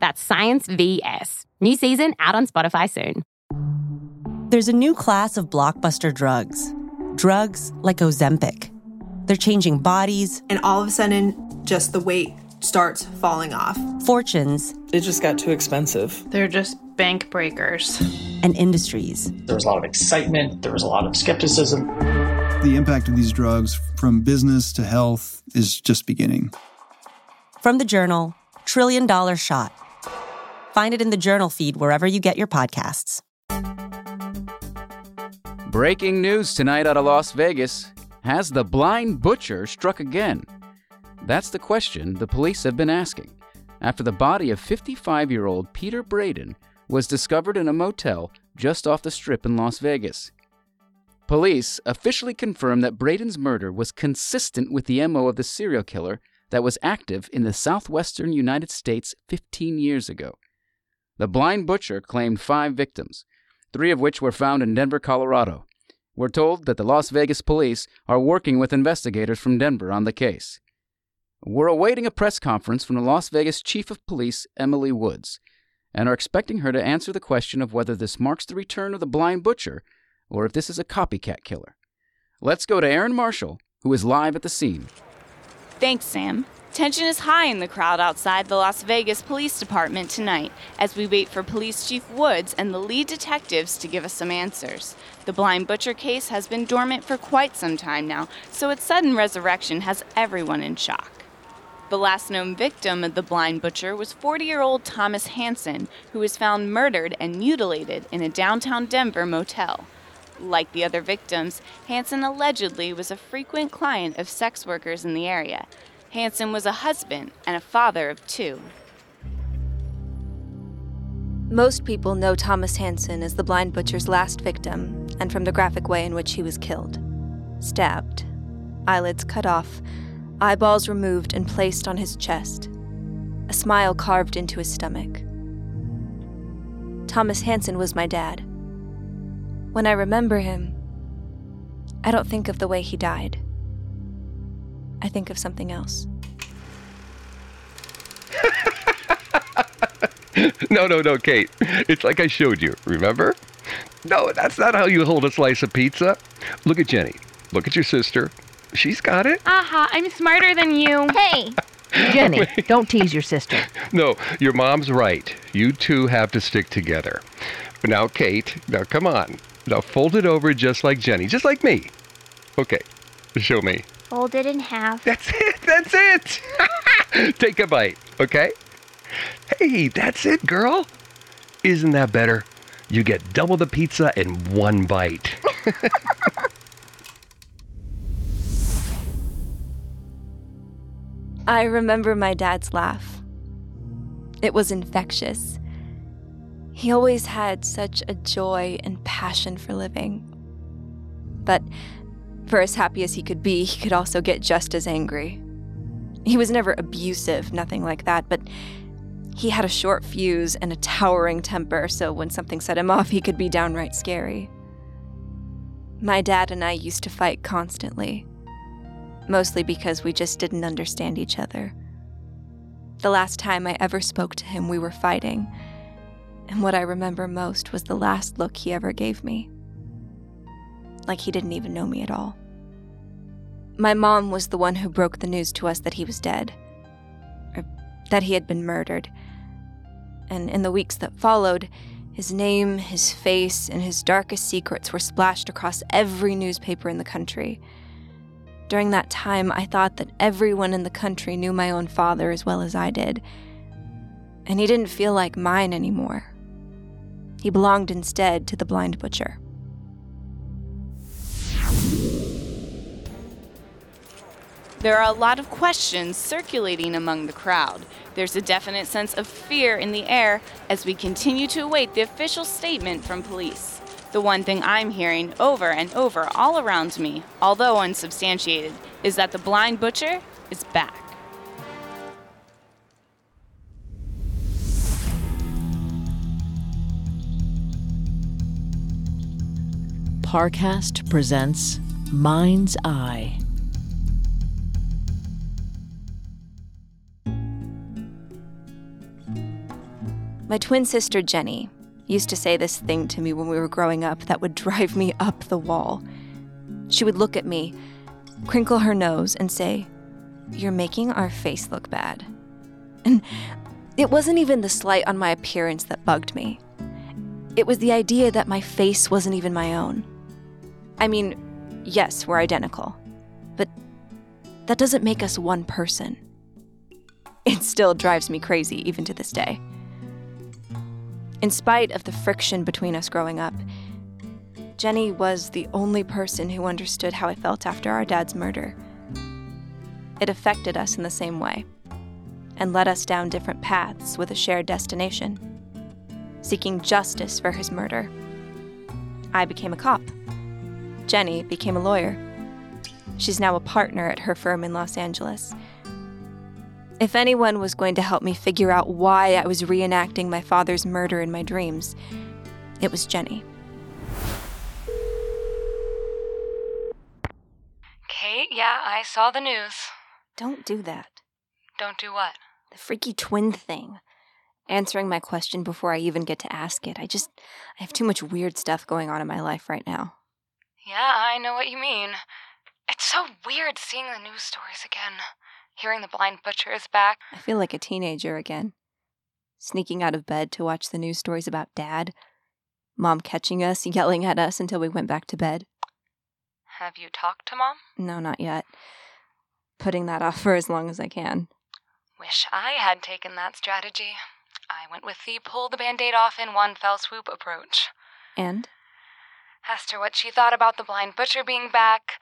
That's Science VS. New season out on Spotify soon. There's a new class of blockbuster drugs. Drugs like Ozempic. They're changing bodies. And all of a sudden, just the weight starts falling off. Fortunes. It just got too expensive. They're just bank breakers. And industries. There was a lot of excitement, there was a lot of skepticism. The impact of these drugs from business to health is just beginning. From the journal, Trillion Dollar Shot. Find it in the journal feed wherever you get your podcasts. Breaking news tonight out of Las Vegas. Has the blind butcher struck again? That's the question the police have been asking after the body of 55 year old Peter Braden was discovered in a motel just off the strip in Las Vegas. Police officially confirmed that Braden's murder was consistent with the MO of the serial killer that was active in the southwestern United States 15 years ago. The blind butcher claimed five victims, three of which were found in Denver, Colorado. We're told that the Las Vegas police are working with investigators from Denver on the case. We're awaiting a press conference from the Las Vegas Chief of Police, Emily Woods, and are expecting her to answer the question of whether this marks the return of the blind butcher or if this is a copycat killer. Let's go to Aaron Marshall, who is live at the scene. Thanks, Sam. Tension is high in the crowd outside the Las Vegas Police Department tonight as we wait for Police Chief Woods and the lead detectives to give us some answers. The blind butcher case has been dormant for quite some time now, so its sudden resurrection has everyone in shock. The last known victim of the blind butcher was 40 year old Thomas Hansen, who was found murdered and mutilated in a downtown Denver motel. Like the other victims, Hansen allegedly was a frequent client of sex workers in the area. Hansen was a husband and a father of two. Most people know Thomas Hansen as the blind butcher's last victim and from the graphic way in which he was killed stabbed, eyelids cut off, eyeballs removed and placed on his chest, a smile carved into his stomach. Thomas Hansen was my dad. When I remember him, I don't think of the way he died. I think of something else. no, no, no, Kate. It's like I showed you, remember? No, that's not how you hold a slice of pizza. Look at Jenny. Look at your sister. She's got it. Aha, I'm smarter than you. Hey! Jenny, don't tease your sister. No, your mom's right. You two have to stick together. Now, Kate, now come on. Now fold it over just like Jenny, just like me. Okay, show me. Fold it in half. That's it, that's it. Take a bite, okay? Hey, that's it, girl. Isn't that better? You get double the pizza in one bite. I remember my dad's laugh. It was infectious. He always had such a joy and passion for living. But for as happy as he could be, he could also get just as angry. He was never abusive, nothing like that, but he had a short fuse and a towering temper, so when something set him off, he could be downright scary. My dad and I used to fight constantly, mostly because we just didn't understand each other. The last time I ever spoke to him, we were fighting, and what I remember most was the last look he ever gave me. Like he didn't even know me at all. My mom was the one who broke the news to us that he was dead, or that he had been murdered. And in the weeks that followed, his name, his face, and his darkest secrets were splashed across every newspaper in the country. During that time, I thought that everyone in the country knew my own father as well as I did. And he didn't feel like mine anymore. He belonged instead to the blind butcher. There are a lot of questions circulating among the crowd. There's a definite sense of fear in the air as we continue to await the official statement from police. The one thing I'm hearing over and over all around me, although unsubstantiated, is that the blind butcher is back. Parcast presents Mind's Eye. My twin sister Jenny used to say this thing to me when we were growing up that would drive me up the wall. She would look at me, crinkle her nose, and say, You're making our face look bad. And it wasn't even the slight on my appearance that bugged me. It was the idea that my face wasn't even my own. I mean, yes, we're identical, but that doesn't make us one person. It still drives me crazy, even to this day. In spite of the friction between us growing up, Jenny was the only person who understood how I felt after our dad's murder. It affected us in the same way and led us down different paths with a shared destination seeking justice for his murder. I became a cop. Jenny became a lawyer. She's now a partner at her firm in Los Angeles. If anyone was going to help me figure out why I was reenacting my father's murder in my dreams, it was Jenny. Kate, yeah, I saw the news. Don't do that. Don't do what? The freaky twin thing. Answering my question before I even get to ask it. I just, I have too much weird stuff going on in my life right now. Yeah, I know what you mean. It's so weird seeing the news stories again. Hearing the blind butcher is back. I feel like a teenager again. Sneaking out of bed to watch the news stories about dad. Mom catching us, yelling at us until we went back to bed. Have you talked to mom? No, not yet. Putting that off for as long as I can. Wish I had taken that strategy. I went with the pull the band aid off in one fell swoop approach. And? Asked her what she thought about the blind butcher being back.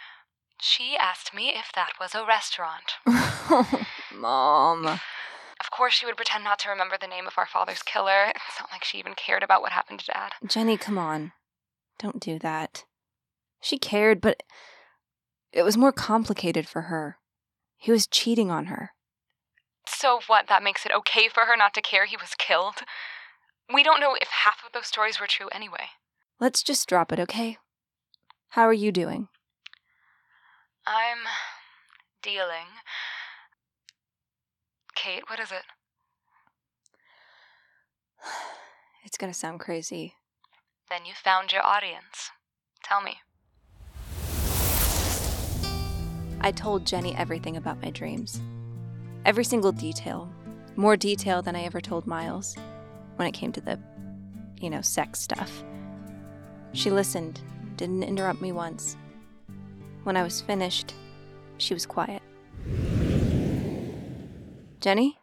She asked me if that was a restaurant. Mom. Of course, she would pretend not to remember the name of our father's killer. It's not like she even cared about what happened to Dad. Jenny, come on. Don't do that. She cared, but it was more complicated for her. He was cheating on her. So what? That makes it okay for her not to care he was killed? We don't know if half of those stories were true anyway. Let's just drop it, okay? How are you doing? I'm dealing. Kate, what is it? It's gonna sound crazy. Then you found your audience. Tell me. I told Jenny everything about my dreams. Every single detail. More detail than I ever told Miles when it came to the, you know, sex stuff. She listened, didn't interrupt me once. When I was finished, she was quiet. Jenny?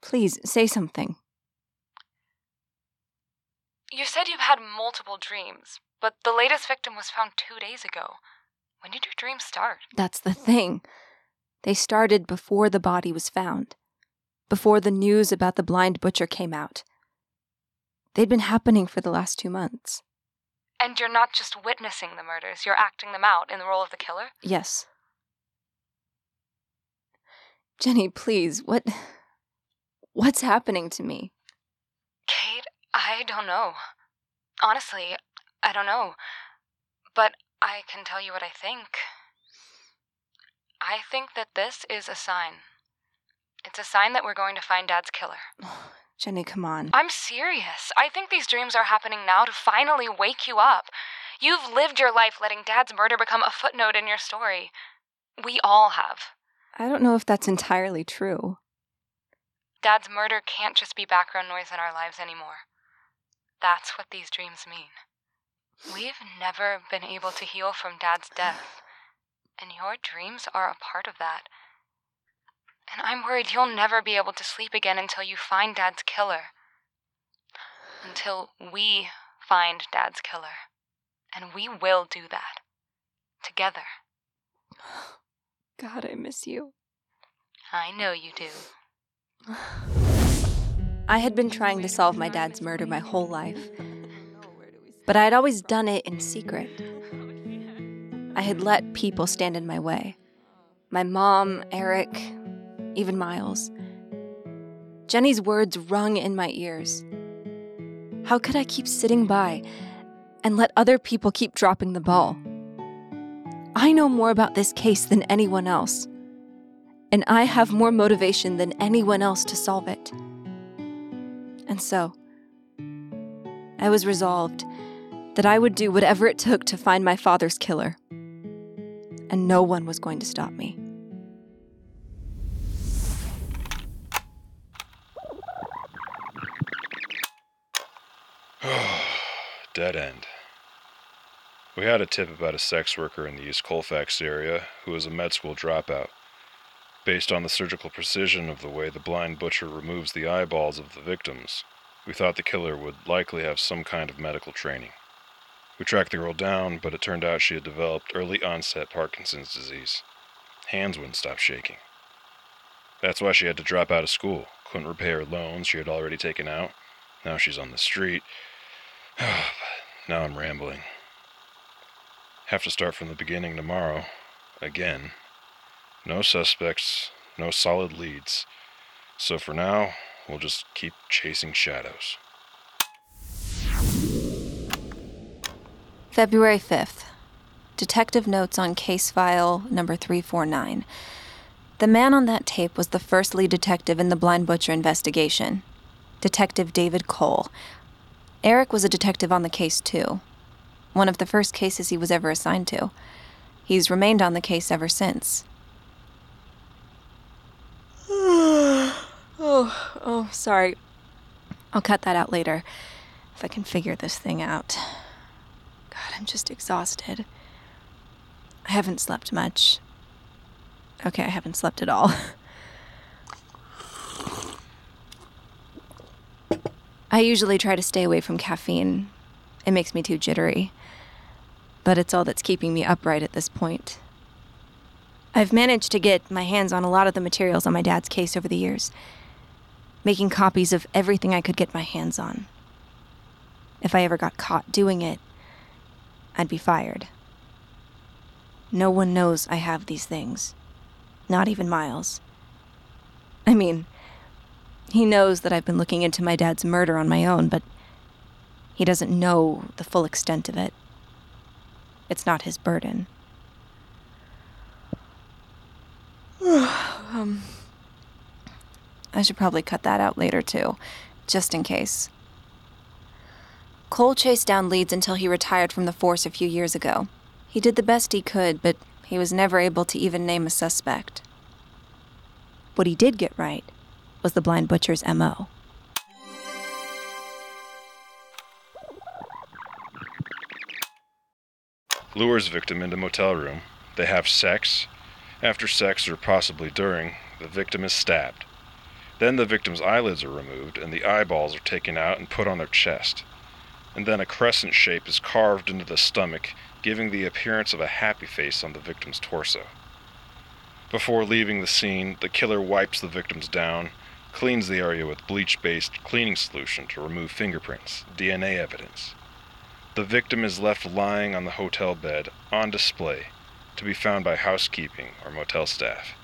Please say something. You said you've had multiple dreams, but the latest victim was found two days ago. When did your dreams start? That's the thing. They started before the body was found, before the news about the blind butcher came out. They'd been happening for the last two months. And you're not just witnessing the murders, you're acting them out in the role of the killer? Yes. Jenny, please, what. What's happening to me? Kate, I don't know. Honestly, I don't know. But I can tell you what I think. I think that this is a sign. It's a sign that we're going to find Dad's killer. Jenny, come on. I'm serious. I think these dreams are happening now to finally wake you up. You've lived your life letting Dad's murder become a footnote in your story. We all have. I don't know if that's entirely true. Dad's murder can't just be background noise in our lives anymore. That's what these dreams mean. We've never been able to heal from Dad's death, and your dreams are a part of that. And I'm worried you'll never be able to sleep again until you find Dad's killer. Until we find Dad's killer. And we will do that. Together. God, I miss you. I know you do. I had been trying to solve my dad's murder my whole life, but I had always done it in secret. I had let people stand in my way my mom, Eric, even Miles. Jenny's words rung in my ears. How could I keep sitting by and let other people keep dropping the ball? I know more about this case than anyone else, and I have more motivation than anyone else to solve it. And so, I was resolved that I would do whatever it took to find my father's killer, and no one was going to stop me. Dead end. We had a tip about a sex worker in the East Colfax area who was a med school dropout. Based on the surgical precision of the way the blind butcher removes the eyeballs of the victims, we thought the killer would likely have some kind of medical training. We tracked the girl down, but it turned out she had developed early onset Parkinson's disease. Hands wouldn't stop shaking. That's why she had to drop out of school. Couldn't repay her loans she had already taken out. Now she's on the street. now I'm rambling. Have to start from the beginning tomorrow. Again. No suspects, no solid leads. So for now, we'll just keep chasing shadows. February 5th. Detective notes on case file number 349. The man on that tape was the first lead detective in the Blind Butcher investigation, Detective David Cole. Eric was a detective on the case, too. One of the first cases he was ever assigned to. He's remained on the case ever since. oh, oh, sorry. I'll cut that out later if I can figure this thing out. God, I'm just exhausted. I haven't slept much. Okay, I haven't slept at all. I usually try to stay away from caffeine. It makes me too jittery. But it's all that's keeping me upright at this point. I've managed to get my hands on a lot of the materials on my dad's case over the years, making copies of everything I could get my hands on. If I ever got caught doing it, I'd be fired. No one knows I have these things, not even Miles. I mean, he knows that I've been looking into my dad's murder on my own, but he doesn't know the full extent of it. It's not his burden. um, I should probably cut that out later, too, just in case. Cole chased down leads until he retired from the force a few years ago. He did the best he could, but he was never able to even name a suspect. What he did get right was the blind butcher's MO. Lures victim into motel room. They have sex. After sex, or possibly during, the victim is stabbed. Then the victim's eyelids are removed and the eyeballs are taken out and put on their chest. And then a crescent shape is carved into the stomach, giving the appearance of a happy face on the victim's torso. Before leaving the scene, the killer wipes the victims down, cleans the area with bleach based cleaning solution to remove fingerprints, DNA evidence. The victim is left lying on the hotel bed, on display, to be found by housekeeping or motel staff.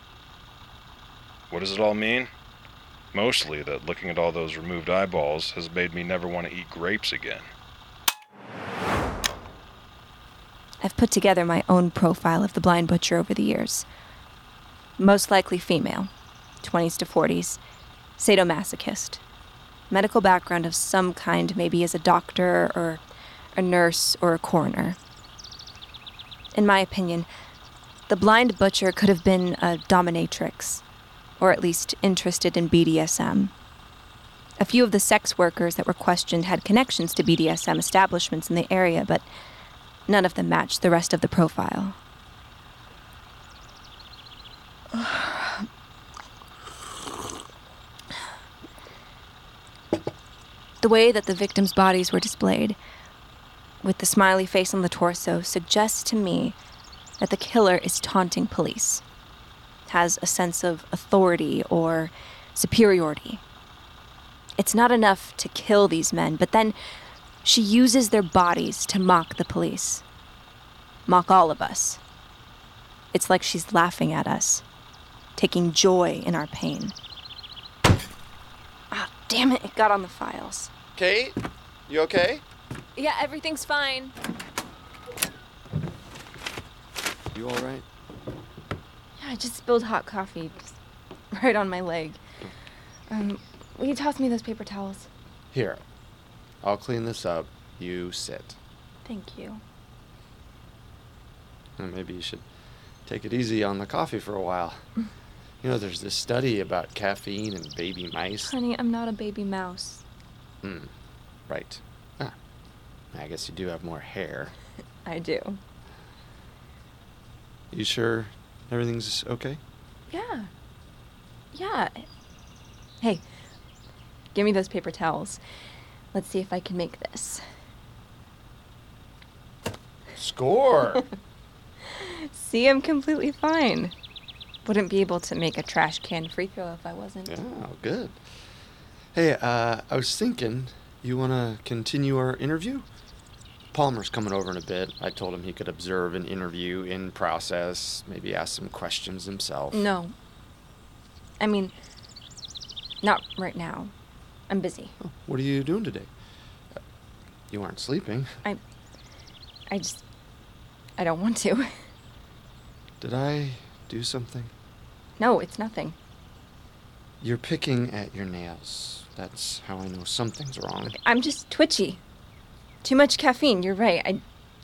What does it all mean? Mostly that looking at all those removed eyeballs has made me never want to eat grapes again. I've put together my own profile of the blind butcher over the years. Most likely female, 20s to 40s, sadomasochist. Medical background of some kind, maybe as a doctor or a nurse or a coroner. In my opinion, the blind butcher could have been a dominatrix, or at least interested in BDSM. A few of the sex workers that were questioned had connections to BDSM establishments in the area, but none of them matched the rest of the profile. The way that the victims' bodies were displayed, with the smiley face on the torso, suggests to me that the killer is taunting police. has a sense of authority or superiority. It's not enough to kill these men, but then she uses their bodies to mock the police, mock all of us. It's like she's laughing at us, taking joy in our pain. Damn it, it got on the files. Kate, you okay? Yeah, everything's fine. You all right? Yeah, I just spilled hot coffee just right on my leg. Um, will you toss me those paper towels? Here, I'll clean this up. You sit. Thank you. And maybe you should take it easy on the coffee for a while. You know, there's this study about caffeine and baby mice. Honey, I'm not a baby mouse. Hmm. Right. Ah. I guess you do have more hair. I do. You sure everything's okay? Yeah. Yeah. Hey, give me those paper towels. Let's see if I can make this. Score! See, I'm completely fine. Wouldn't be able to make a trash can free throw if I wasn't. Yeah, good. Hey, uh, I was thinking, you want to continue our interview? Palmer's coming over in a bit. I told him he could observe an interview in process, maybe ask some questions himself. No. I mean, not right now. I'm busy. Oh, what are you doing today? Uh, you aren't sleeping. I. I just. I don't want to. Did I do something? No, it's nothing. You're picking at your nails. That's how I know something's wrong. I'm just twitchy. Too much caffeine, you're right. I,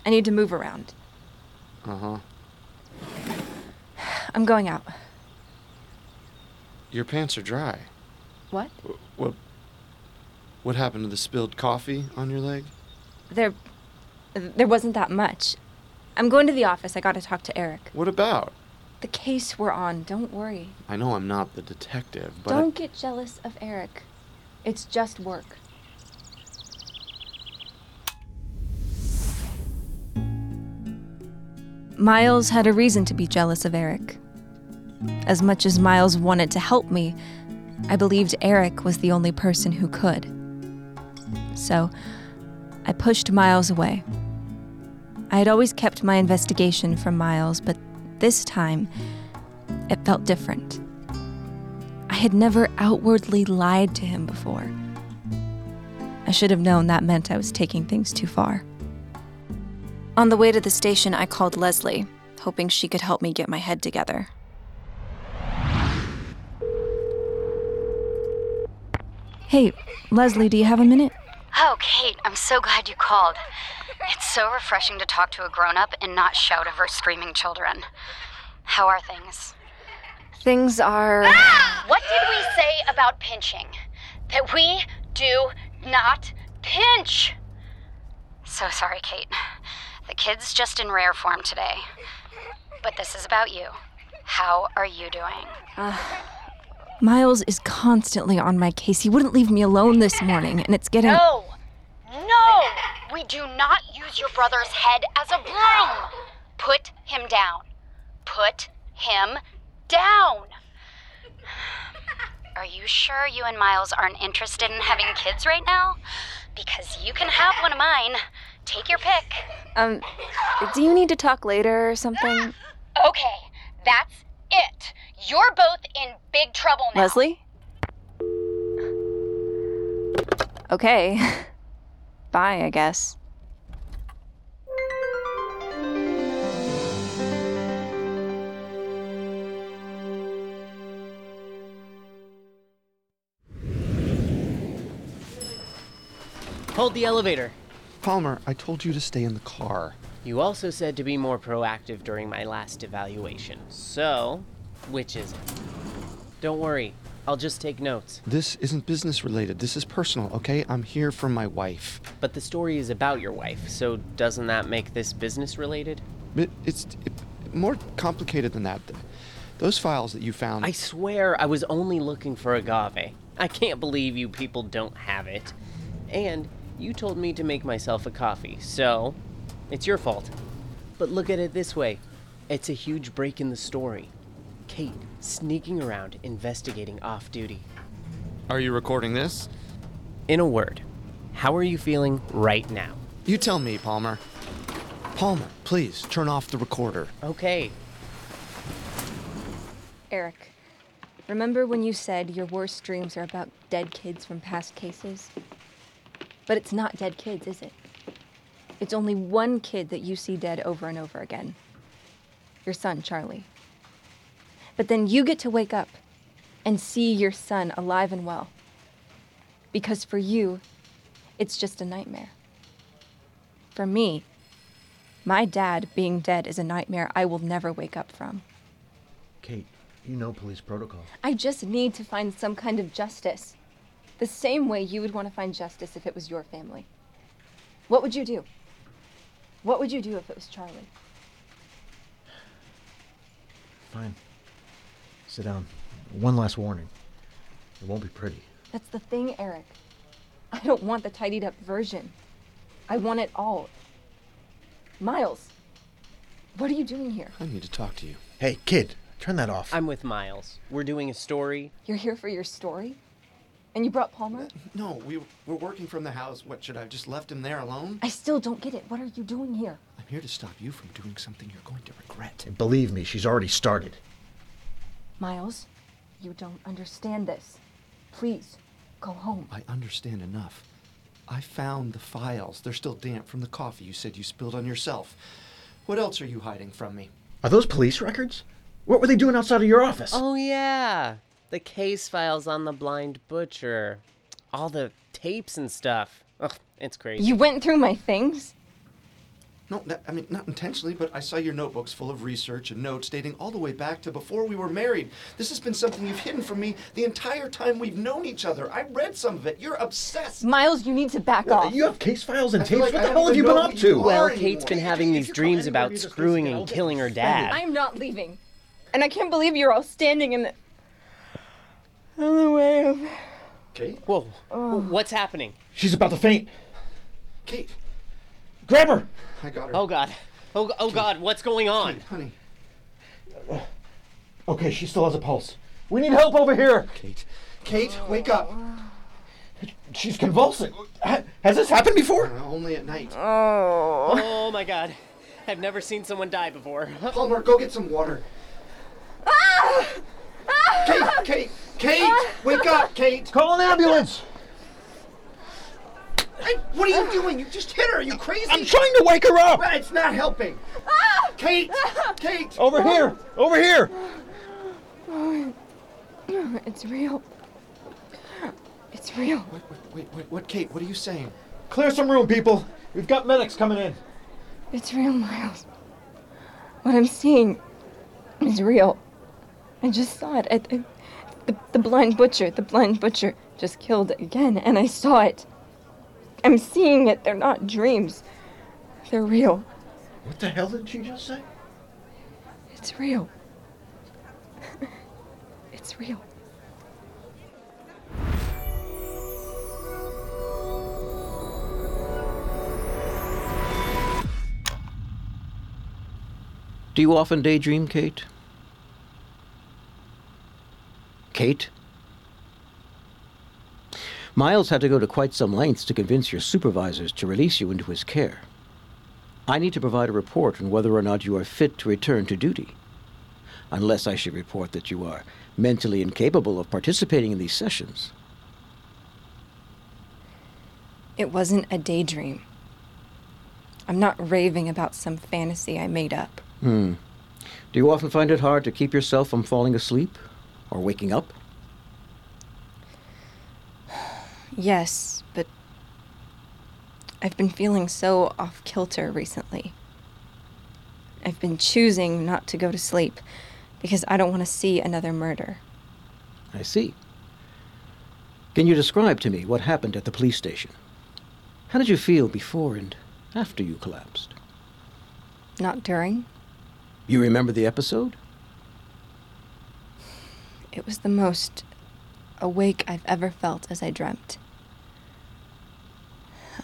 I need to move around. Uh huh. I'm going out. Your pants are dry. What? What? What happened to the spilled coffee on your leg? There. There wasn't that much. I'm going to the office. I gotta talk to Eric. What about? The case we're on. Don't worry. I know I'm not the detective, but. Don't get jealous of Eric. It's just work. Miles had a reason to be jealous of Eric. As much as Miles wanted to help me, I believed Eric was the only person who could. So, I pushed Miles away. I had always kept my investigation from Miles, but this time, it felt different. I had never outwardly lied to him before. I should have known that meant I was taking things too far. On the way to the station, I called Leslie, hoping she could help me get my head together. Hey, Leslie, do you have a minute? Oh, Kate, I'm so glad you called. It's so refreshing to talk to a grown up and not shout over screaming children. How are things? Things are. Ah! What did we say about pinching? That we do not pinch! So sorry, Kate. The kid's just in rare form today. But this is about you. How are you doing? Uh, Miles is constantly on my case. He wouldn't leave me alone this morning, and it's getting. No! No! We do not use your brother's head as a broom! Put him down. Put him down! Are you sure you and Miles aren't interested in having kids right now? Because you can have one of mine. Take your pick. Um, do you need to talk later or something? Okay, that's it. You're both in big trouble now. Leslie? Okay. Bye, I guess. Hold the elevator. Palmer, I told you to stay in the car. You also said to be more proactive during my last evaluation. So, which is it? Don't worry, I'll just take notes. This isn't business related. This is personal, okay? I'm here for my wife. But the story is about your wife, so doesn't that make this business related? It, it's it, more complicated than that. Those files that you found. I swear I was only looking for agave. I can't believe you people don't have it. And you told me to make myself a coffee, so it's your fault. But look at it this way it's a huge break in the story. Kate sneaking around investigating off duty. Are you recording this? In a word, how are you feeling right now? You tell me, Palmer. Palmer, please turn off the recorder. Okay. Eric, remember when you said your worst dreams are about dead kids from past cases? But it's not dead kids, is it? It's only one kid that you see dead over and over again your son, Charlie. But then you get to wake up and see your son alive and well. Because for you, it's just a nightmare. For me, my dad being dead is a nightmare I will never wake up from. Kate, you know police protocol. I just need to find some kind of justice. The same way you would want to find justice if it was your family. What would you do? What would you do if it was Charlie? Fine. Sit down. One last warning. It won't be pretty. That's the thing, Eric. I don't want the tidied up version. I want it all. Miles, what are you doing here? I need to talk to you. Hey, kid, turn that off. I'm with Miles. We're doing a story. You're here for your story? And you brought Palmer? No, we were working from the house. What, should I have just left him there alone? I still don't get it. What are you doing here? I'm here to stop you from doing something you're going to regret. And believe me, she's already started. Miles, you don't understand this. Please, go home. I understand enough. I found the files. They're still damp from the coffee you said you spilled on yourself. What else are you hiding from me? Are those police records? What were they doing outside of your office? Oh, yeah. The case files on the blind butcher. All the tapes and stuff. Ugh, it's crazy. You went through my things? No, that, I mean, not intentionally, but I saw your notebooks full of research and notes dating all the way back to before we were married. This has been something you've hidden from me the entire time we've known each other. I read some of it. You're obsessed. Miles, you need to back off. You have case files and I tapes? like what I the hell have you been up to? Well. Kate's been having these dreams about screwing and killing her dad. I'm not leaving. And I can't believe you're all standing in the. in the way of. Kate? Whoa. What's happening? She's about to faint. Kate. Grab her! I got her. Oh, God. Oh, oh God, what's going on? Honey. Okay, she still has a pulse. We need help over here! Kate. Kate, wake up. She's convulsing. Ha- Has this happened before? Uh, only at night. Oh. Oh, my God. I've never seen someone die before. Palmer, go get some water. Ah! Kate, Kate, Kate, wake up, Kate. Call an ambulance! Hey, what are you doing? You just hit her. Are you crazy? I'm trying to wake her up! It's not helping. Kate, Kate. Over here! Over here! It's real. It's real. Wait, wait, wait, what, Kate? What are you saying? Clear some room, people. We've got medics coming in. It's real, Miles. What I'm seeing is real. I just saw it. I, I- the, the blind butcher, the blind butcher just killed again, and I saw it. I'm seeing it. They're not dreams. They're real. What the hell did she just say? It's real. it's real. Do you often daydream, Kate? Kate? Miles had to go to quite some lengths to convince your supervisors to release you into his care. I need to provide a report on whether or not you are fit to return to duty. Unless I should report that you are mentally incapable of participating in these sessions. It wasn't a daydream. I'm not raving about some fantasy I made up. Hmm. Do you often find it hard to keep yourself from falling asleep or waking up? Yes, but I've been feeling so off kilter recently. I've been choosing not to go to sleep because I don't want to see another murder. I see. Can you describe to me what happened at the police station? How did you feel before and after you collapsed? Not during. You remember the episode? It was the most awake I've ever felt as I dreamt.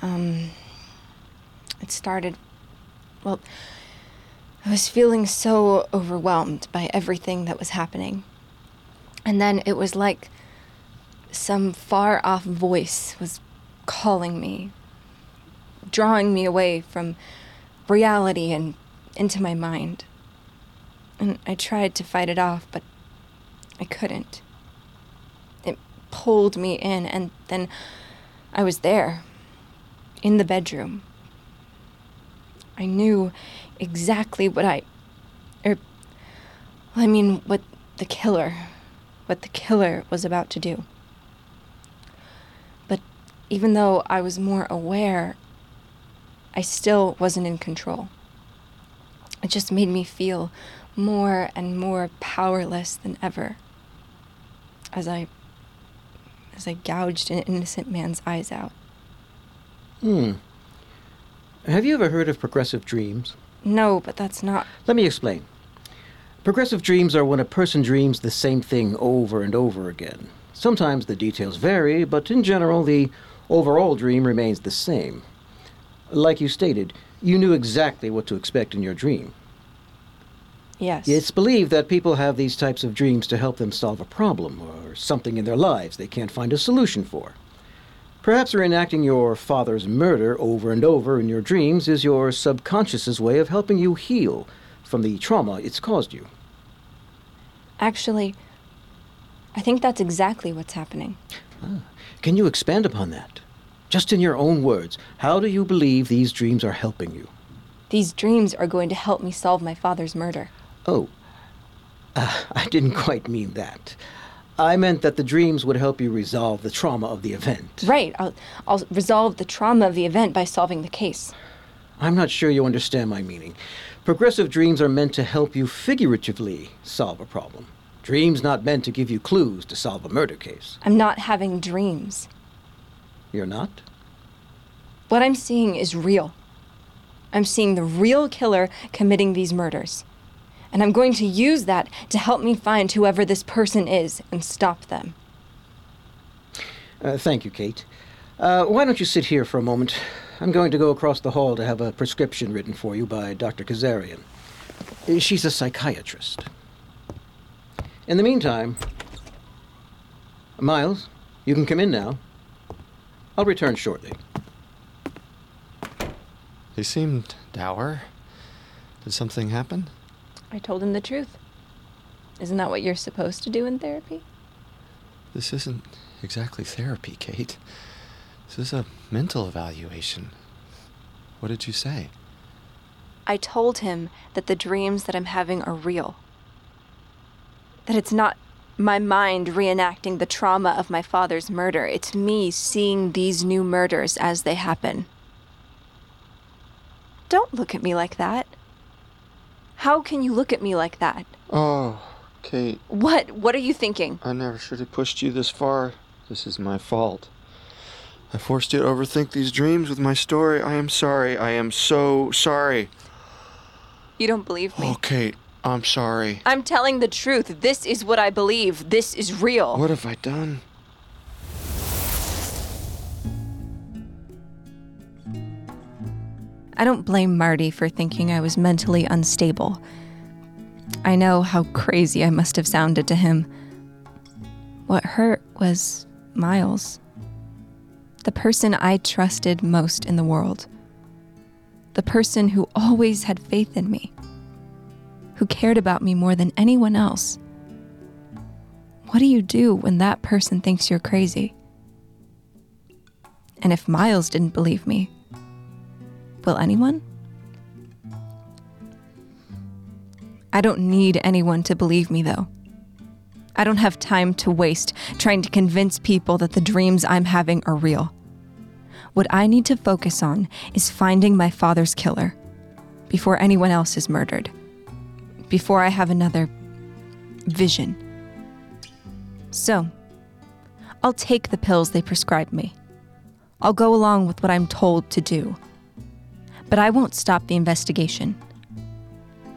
Um, it started. Well, I was feeling so overwhelmed by everything that was happening. And then it was like some far off voice was calling me, drawing me away from reality and into my mind. And I tried to fight it off, but I couldn't. It pulled me in, and then I was there, in the bedroom. I knew exactly what I. Er, I mean, what the killer. What the killer was about to do. But even though I was more aware, I still wasn't in control. It just made me feel more and more powerless than ever as I as I gouged an innocent man's eyes out. Hmm. Have you ever heard of progressive dreams? No, but that's not. Let me explain. Progressive dreams are when a person dreams the same thing over and over again. Sometimes the details vary, but in general, the overall dream remains the same. Like you stated, you knew exactly what to expect in your dream. Yes. It's believed that people have these types of dreams to help them solve a problem or something in their lives they can't find a solution for. Perhaps reenacting your father's murder over and over in your dreams is your subconscious's way of helping you heal from the trauma it's caused you. Actually, I think that's exactly what's happening. Ah. Can you expand upon that? Just in your own words, how do you believe these dreams are helping you? These dreams are going to help me solve my father's murder. Oh, uh, I didn't quite mean that. I meant that the dreams would help you resolve the trauma of the event. Right. I'll, I'll resolve the trauma of the event by solving the case. I'm not sure you understand my meaning. Progressive dreams are meant to help you figuratively solve a problem. Dreams not meant to give you clues to solve a murder case. I'm not having dreams. You're not? What I'm seeing is real. I'm seeing the real killer committing these murders. And I'm going to use that to help me find whoever this person is and stop them. Uh, thank you, Kate. Uh, why don't you sit here for a moment? I'm going to go across the hall to have a prescription written for you by Dr. Kazarian. She's a psychiatrist. In the meantime, Miles, you can come in now. I'll return shortly. He seemed dour. Did something happen? I told him the truth. Isn't that what you're supposed to do in therapy? This isn't exactly therapy, Kate. This is a mental evaluation. What did you say? I told him that the dreams that I'm having are real. That it's not my mind reenacting the trauma of my father's murder, it's me seeing these new murders as they happen. Don't look at me like that. How can you look at me like that? Oh, Kate. What? What are you thinking? I never should have pushed you this far. This is my fault. I forced you to overthink these dreams with my story. I am sorry. I am so sorry. You don't believe me. Oh, Kate, I'm sorry. I'm telling the truth. This is what I believe. This is real. What have I done? I don't blame Marty for thinking I was mentally unstable. I know how crazy I must have sounded to him. What hurt was Miles, the person I trusted most in the world, the person who always had faith in me, who cared about me more than anyone else. What do you do when that person thinks you're crazy? And if Miles didn't believe me, Will anyone? I don't need anyone to believe me, though. I don't have time to waste trying to convince people that the dreams I'm having are real. What I need to focus on is finding my father's killer before anyone else is murdered, before I have another vision. So, I'll take the pills they prescribe me. I'll go along with what I'm told to do but I won't stop the investigation.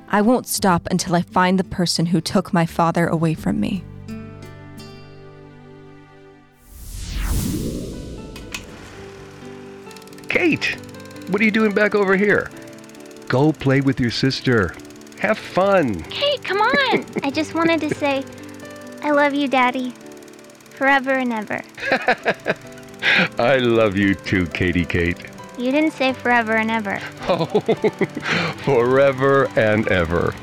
I won't stop until I find the person who took my father away from me. Kate, what are you doing back over here? Go play with your sister. Have fun. Kate, come on. I just wanted to say, I love you, Daddy. Forever and ever. I love you too, Katie Kate. You didn't say forever and ever. Oh, forever and ever.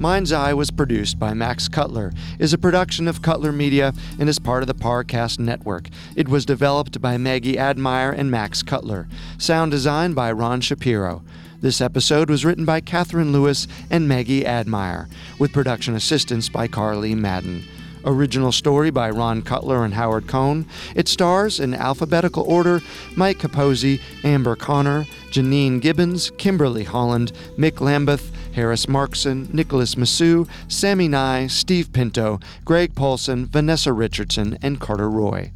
Mind's Eye was produced by Max Cutler, is a production of Cutler Media, and is part of the Parcast Network. It was developed by Maggie Admire and Max Cutler. Sound design by Ron Shapiro. This episode was written by Catherine Lewis and Maggie Admire, with production assistance by Carly Madden. Original story by Ron Cutler and Howard Cohn. It stars, in alphabetical order, Mike Capozzi, Amber Connor, Janine Gibbons, Kimberly Holland, Mick Lambeth, Harris Markson, Nicholas Massou, Sammy Nye, Steve Pinto, Greg Paulson, Vanessa Richardson, and Carter Roy.